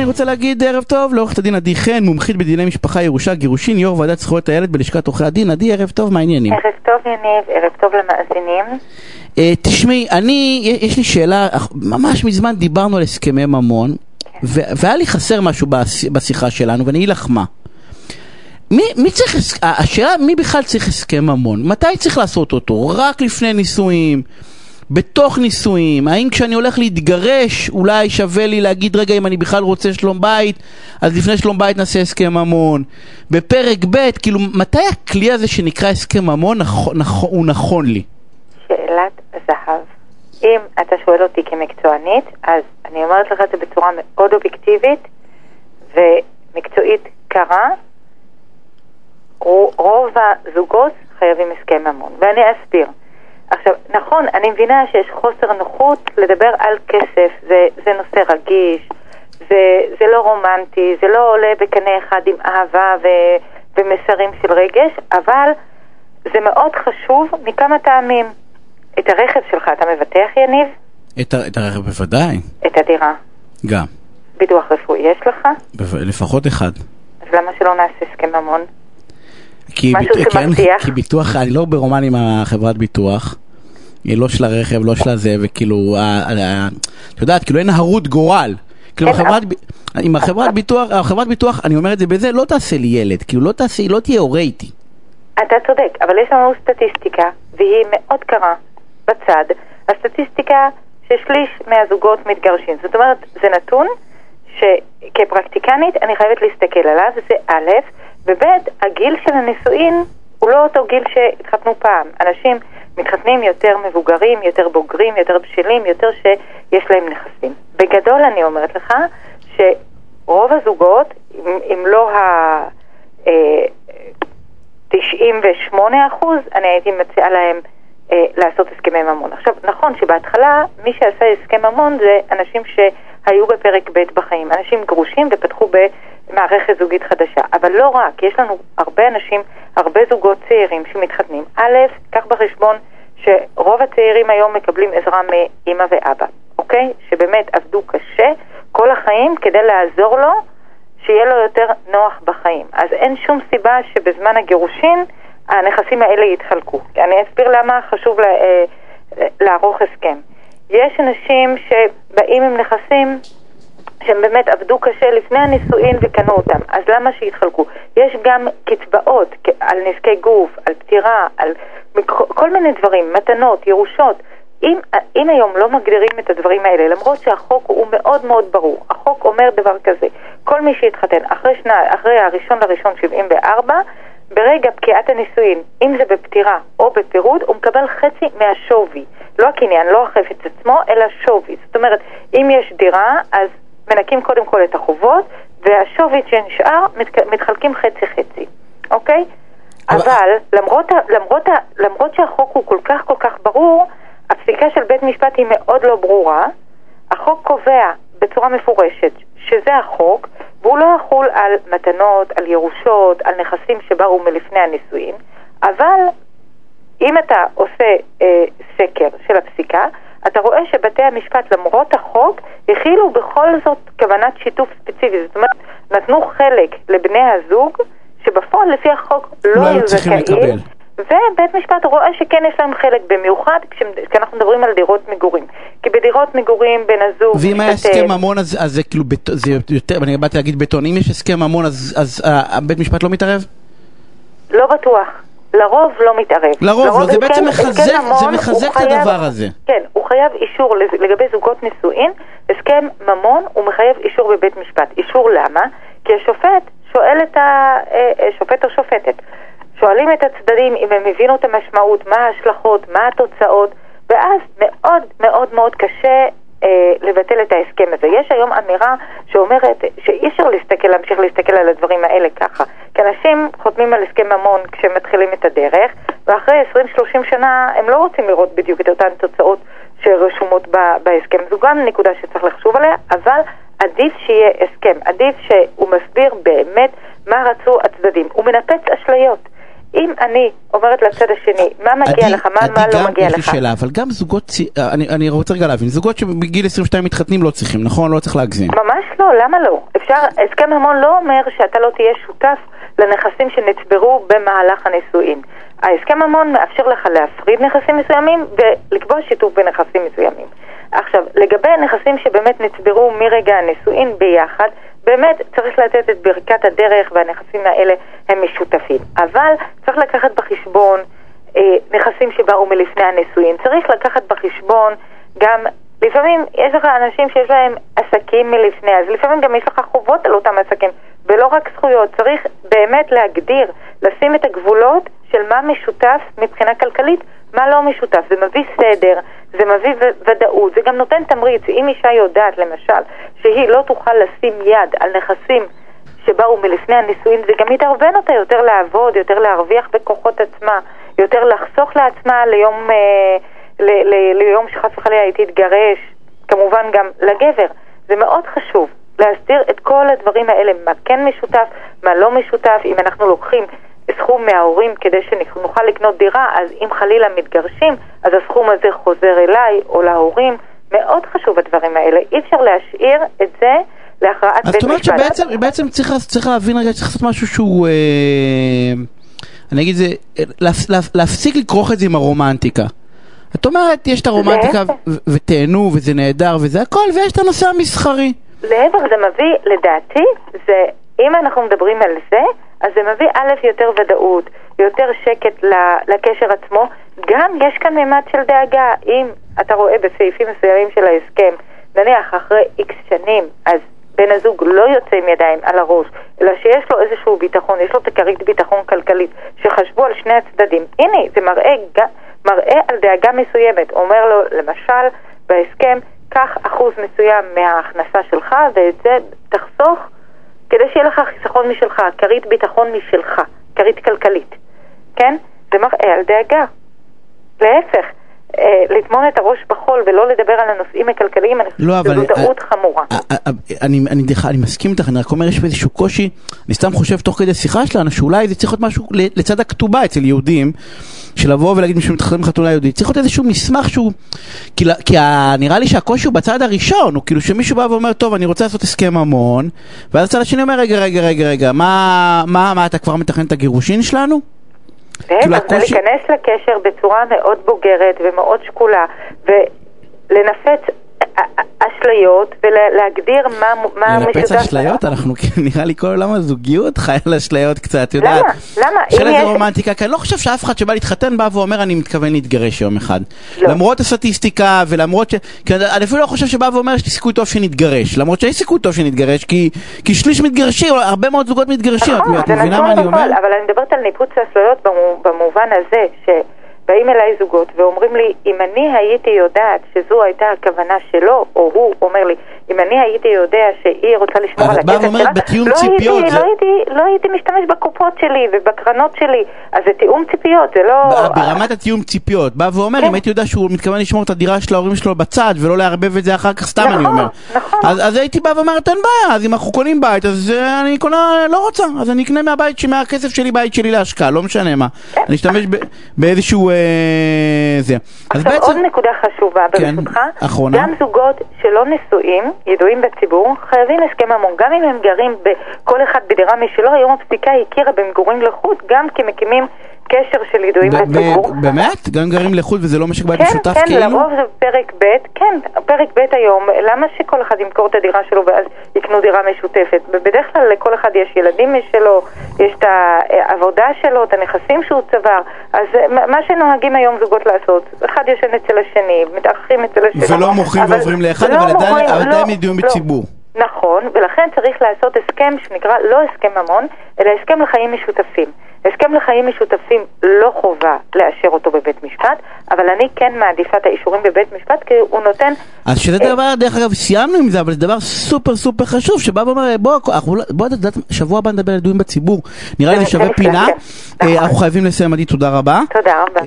אני רוצה להגיד ערב טוב לעורכת הדין עדי חן, מומחית בדיני משפחה, ירושה, גירושין, יו"ר ועדת זכויות הילד בלשכת עורכי הדין. עדי, ערב טוב, מה העניינים? ערב טוב יניב, ערב טוב למאזינים. אה, תשמעי, אני, יש לי שאלה, ממש מזמן דיברנו על הסכמי ממון, ו- והיה לי חסר משהו בש- בשיחה שלנו, ואני אגיד לך מה. מי, מי צריך, השאלה מי בכלל צריך הסכם ממון? מתי צריך לעשות אותו? רק לפני נישואים? בתוך נישואים? האם כשאני הולך להתגרש אולי שווה לי להגיד רגע אם אני בכלל רוצה שלום בית אז לפני שלום בית נעשה הסכם ממון בפרק ב' כאילו מתי הכלי הזה שנקרא הסכם ממון נכון, נכון, הוא נכון לי? שאלת זהב. אם אתה שואל אותי כמקצוענית, אז אני אומרת לך את זה בצורה מאוד אובייקטיבית ומקצועית קרה. רו- רוב הזוגות חייבים הסכם ממון, ואני אסביר. עכשיו, נכון, אני מבינה שיש חוסר נוחות לדבר על כסף, זה, זה נושא רגיש, זה, זה לא רומנטי, זה לא עולה בקנה אחד עם אהבה ו, ומסרים של רגש, אבל זה מאוד חשוב מכמה טעמים. את הרכב שלך אתה מבטח, יניב? את, ה- את הרכב בוודאי, את הדירה. גם, ביטוח רפואי יש לך? בו- לפחות אחד. אז למה שלא נעשה הסכם ממון? כי, ביט- כן. כי ביטוח, אני לא ברומן עם החברת ביטוח, לא של הרכב, לא של הזה, וכאילו, את יודעת, כאילו אין הרות גורל. כאילו החברת, ב- עם החברת ביטוח, החברת ביטוח, אני אומר את זה בזה, לא תעשה לי ילד, כאילו לא תעשה, לא תהיה הורה איתי. אתה צודק, אבל יש לנו סטטיסטיקה, והיא מאוד קרה בצד. הסטטיסטיקה ששליש מהזוגות מתגרשים. זאת אומרת, זה נתון שכפרקטיקנית אני חייבת להסתכל עליו, זה א', וב', הגיל של הנישואין הוא לא אותו גיל שהתחתנו פעם. אנשים מתחתנים יותר מבוגרים, יותר בוגרים, יותר בשלים, יותר שיש להם נכסים. בגדול אני אומרת לך שרוב הזוגות, אם, אם לא ה... אה, 98 אחוז, אני הייתי מציעה להם אה, לעשות הסכמי ממון. עכשיו, נכון שבהתחלה מי שעשה הסכם ממון זה אנשים שהיו בפרק ב' בחיים, אנשים גרושים ופתחו במערכת זוגית חדשה. אבל לא רק, יש לנו הרבה אנשים, הרבה זוגות צעירים שמתחתנים. א', קח בחשבון שרוב הצעירים היום מקבלים עזרה מאימא ואבא, אוקיי? שבאמת עבדו קשה כל החיים כדי לעזור לו שיהיה לו יותר נוח בחיים. אז אין שום סיבה שבזמן הגירושין הנכסים האלה יתחלקו. אני אסביר למה חשוב לה, אה, לערוך הסכם. יש אנשים שבאים עם נכסים שהם באמת עבדו קשה לפני הנישואין וקנו אותם, אז למה שיתחלקו? יש גם קצבאות על נזקי גוף, על פטירה, על כל מיני דברים, מתנות, ירושות. אם, אם היום לא מגדירים את הדברים האלה, למרות שהחוק הוא מאוד מאוד ברור, החוק אומר דבר כזה, כל מי שהתחתן אחרי, שנה, אחרי הראשון לראשון 74, ברגע פקיעת הנישואין, אם זה בפטירה או בפירוד, הוא מקבל חצי מהשווי. לא הקניין, לא החפץ עצמו, אלא שווי. זאת אומרת, אם יש דירה, אז מנקים קודם כל את החובות, והשווי שנשאר מת, מתחלקים חצי-חצי, אוקיי? אבל- אבל למרות, למרות, למרות שהחוק הוא כל כך כל כך ברור, הפסיקה של בית משפט היא מאוד לא ברורה. החוק קובע בצורה מפורשת שזה החוק, והוא לא יחול על מתנות, על ירושות, על נכסים שבאו מלפני הנישואין, אבל אם אתה עושה אה, סקר של הפסיקה, אתה רואה שבתי המשפט למרות החוק הכילו בכל זאת כוונת שיתוף ספציפי, זאת אומרת נתנו חלק לבני הזוג שבפועל לפי החוק לא, לא היו זכאים. ובית משפט רואה שכן יש להם חלק, במיוחד כש- כשאנחנו מדברים על דירות מגורים. כי בדירות מגורים בן הזוג ואם היה הסכם ממון אז, אז זה כאילו, בט... זה יותר, אני באתי להגיד בטון, אם יש הסכם ממון אז, אז uh, בית משפט לא מתערב? לא בטוח. לרוב לא מתערב. לרוב לא, זה הסכם- בעצם הסכם מחזק- ממון, זה הוא מחזק את חייב- הדבר הזה. כן, הוא חייב אישור לגבי זוגות נישואין, הסכם ממון הוא מחייב אישור בבית משפט. אישור למה? כי השופט שואל את השופט או שופטת, שואלים את הצדדים אם הם הבינו את המשמעות, מה ההשלכות, מה התוצאות, ואז מאוד מאוד מאוד קשה אה, לבטל את ההסכם הזה. יש היום אמירה שאומרת שאי אפשר להסתכל, להמשיך להסתכל על הדברים האלה ככה. כי אנשים חותמים על הסכם ממון כשהם מתחילים את הדרך, ואחרי 20-30 שנה הם לא רוצים לראות בדיוק את אותן תוצאות שרשומות בהסכם. זו גם נקודה שצריך לחשוב עליה, אבל עדיף שיהיה הסכם, עדיף שהוא מסביר באמת מה רצו הצדדים. הוא מנפץ אשליות. אם אני אומרת לצד השני, מה מגיע לך, מה, לא גם מגיע יש לי לך. שאלה, אבל גם זוגות, אה, אני, אני רוצה רגע להבין, זוגות שבגיל 22 מתחתנים לא צריכים, נכון? לא צריך להגזים. ממש לא, למה לא? אפשר, הסכם ממון לא אומר שאתה לא תהיה שותף לנכסים שנצברו במהלך הנישואין. ההסכם ממון מאפשר לך להפריד נכסים מסוימים ולקבוע שיתוף בנכסים מסוימים. עכשיו, לגבי נכסים שבאמת נצברו מרגע הנישואין ביחד, באמת צריך לתת את ברכת הדרך והנכסים האלה הם משותפים. אבל צריך לקחת בחשבון אה, נכסים שבאו מלפני הנישואין. צריך לקחת בחשבון גם, לפעמים יש לך אנשים שיש להם עסקים מלפני, אז לפעמים גם יש לך חובות על אותם עסקים, ולא רק זכויות. צריך באמת להגדיר, לשים את הגבולות של מה משותף מבחינה כלכלית, מה לא משותף. זה מביא סדר, זה מביא ודאות, זה גם נותן תמריץ. אם אישה יודעת, למשל, שהיא לא תוכל לשים יד על נכסים שבאו מלפני הנישואין, זה גם ידרבן אותה יותר לעבוד, יותר להרוויח בכוחות עצמה, יותר לחסוך לעצמה ליום, אה, ליום שחס וחלילה היא תתגרש, כמובן גם לגבר. זה מאוד חשוב להסדיר את כל הדברים האלה, מה כן משותף, מה לא משותף, אם אנחנו לוקחים סכום מההורים כדי שנוכל לקנות דירה, אז אם חלילה מתגרשים, אז הסכום הזה חוזר אליי או להורים. מאוד חשוב הדברים האלה, אי אפשר להשאיר את זה להכרעת אז בית זאת אומרת משפט. שבעצם בעצם צריך, צריך להבין רגע, צריך לעשות משהו שהוא, אה, אני אגיד זה, להפ, להפ, להפסיק לכרוך את זה עם הרומנטיקה. את אומרת, יש את הרומנטיקה. ו- ותהנו וזה נהדר וזה הכל, ויש את הנושא המסחרי. להפך, זה מביא, לדעתי, זה, אם אנחנו מדברים על זה, אז זה מביא א', יותר ודאות, יותר שקט לקשר עצמו. גם יש כאן מימד של דאגה. אם אתה רואה בסעיפים מסוימים של ההסכם, נניח אחרי איקס שנים, אז בן הזוג לא יוצא עם ידיים על הראש, אלא שיש לו איזשהו ביטחון, יש לו את הכרית ביטחון כלכלית, שחשבו על שני הצדדים. הנה, זה מראה, מראה על דאגה מסוימת. אומר לו, למשל, בהסכם, קח אחוז מסוים מההכנסה שלך, ואת זה תחסוך כדי שיהיה לך חיסכון משלך, כרית ביטחון משלך, כרית כלכלית. כן? זה מראה על דאגה. להפך, לטמון את הראש בחול ולא לדבר על הנושאים הכלכליים, אני לא. שזו טעות חמורה. אה, אה, אה, אני, אני, דרך- אני מסכים איתך, אני רק אומר, יש פה איזשהו קושי, אני סתם חושב תוך כדי שיחה שלנו, שאולי זה צריך להיות משהו לצד הכתובה אצל יהודים, של לבוא ולהגיד מישהו מתחתן בחתונה יהודית, צריך להיות איזשהו מסמך שהוא, כי, כי נראה לי שהקושי הוא בצד הראשון, הוא כאילו שמישהו בא ואומר, טוב, אני רוצה לעשות הסכם ממון, ואז הצד השני אומר, רגע, רגע, רגע, רגע, מה, מה, מה, אתה כבר מתכנן את הגירושין שלנו? כאילו, להפך, זה להיכנס לקשר בצורה מאוד בוגרת ומאוד שקולה, ולנפץ אשליות ולהגדיר מה מה לנפץ משותף. אשליות, אנחנו, נראה לי כל עולם הזוגיות חי על אשליות קצת, יודעת. למה? למה? איזה יש- רומנטיקה, כי אני לא חושב שאף אחד שבא להתחתן בא ואומר אני מתכוון להתגרש יום אחד. לא. למרות הסטטיסטיקה ולמרות ש... אני אפילו לא חושב שבא ואומר יש לי סיכוי טוב שנתגרש. למרות שיש סיכוי טוב שנתגרש, כי שליש מתגרשים, הרבה מאוד זוגות מתגרשים. נכון, זה נתון? בפועל, אבל אני מדברת על ניפוץ האשליות במו- במובן הזה, שבאים אליי זוגות ואומרים לי, אם אני הייתי יודעת שזו הייתה הכוונה שלו, או הוא אומר לי, אם אני הייתי יודע שהיא רוצה לשמור על הכסף ואומרת שלה, לא ציפיות, הייתי, זה- לא, הייתי, לא הייתי משתמש בקופות שלי ובקרנות שלי, אז זה תיאום ציפיות, זה לא... ב- ברמת התיאום ציפיות, בא ואומר, כן. אם הייתי יודע שהוא מתכוון לשמור את הדירה של ההורים שלו בצד ולא לערבב את זה אחר כך, סתם אני נכון, אומר. נכון. אז אז הייתי בא ואומר, אין בעיה, אז אם אנחנו קונים בית, אז אה, אני קונה, לא רוצה, אז אני אקנה מהבית, מהכסף שלי, בית שלי להשקעה, לא משנה מה. כן. אני אשתמש באיזשהו... אה, זה. עכשיו עוד בעצם... נקודה חשובה כן, ברשותך, אחרונה. גם זוגות שלא נשואים, ידועים בציבור, חייבים הסכם ממון, גם אם הם גרים כל אחד בדירה משלו, היום הפסיקה הכירה במגורים לחוד, גם כי מקימים קשר של ידועים בציבור. באמת? גם אם גרים לחוד וזה לא משק בית כן, משותף כן, כאילו? לרוב זה פרק ב', כן, פרק ב' היום, למה שכל אחד ימכור את הדירה שלו ואז יקנו דירה משותפת? בדרך כלל לכל אחד יש ילדים משלו, יש את העבודה שלו, את הנכסים שהוא צבר, אז מה שנוהגים היום זוגות לעשות, אחד ישן אצל השני, מתארחים אצל השני. ולא מוכרים ועוברים לאחד, לא אבל עדיין- מוכרים, אבל עדיין לא, ידועים לא. בציבור. נכון, ולכן צריך לעשות הסכם שנקרא לא הסכם ממון, אלא הסכם לחיים משותפים. הסכם לחיים משותפים לא חובה לאשר אותו בבית משפט, אבל אני כן מעדיפה את האישורים בבית משפט כי הוא נותן... אז שזה אה, דבר, דרך אגב, סיימנו עם זה, אבל זה דבר סופר סופר חשוב, שבא ואומר, בוא, לא- בוא, את שבוע הבא נדבר על ידועים בציבור. נראה לי זה זה שווה נפלא, פינה. כן. אה, נכון. אנחנו חייבים לסיים, עדי, תודה רבה. תודה רבה.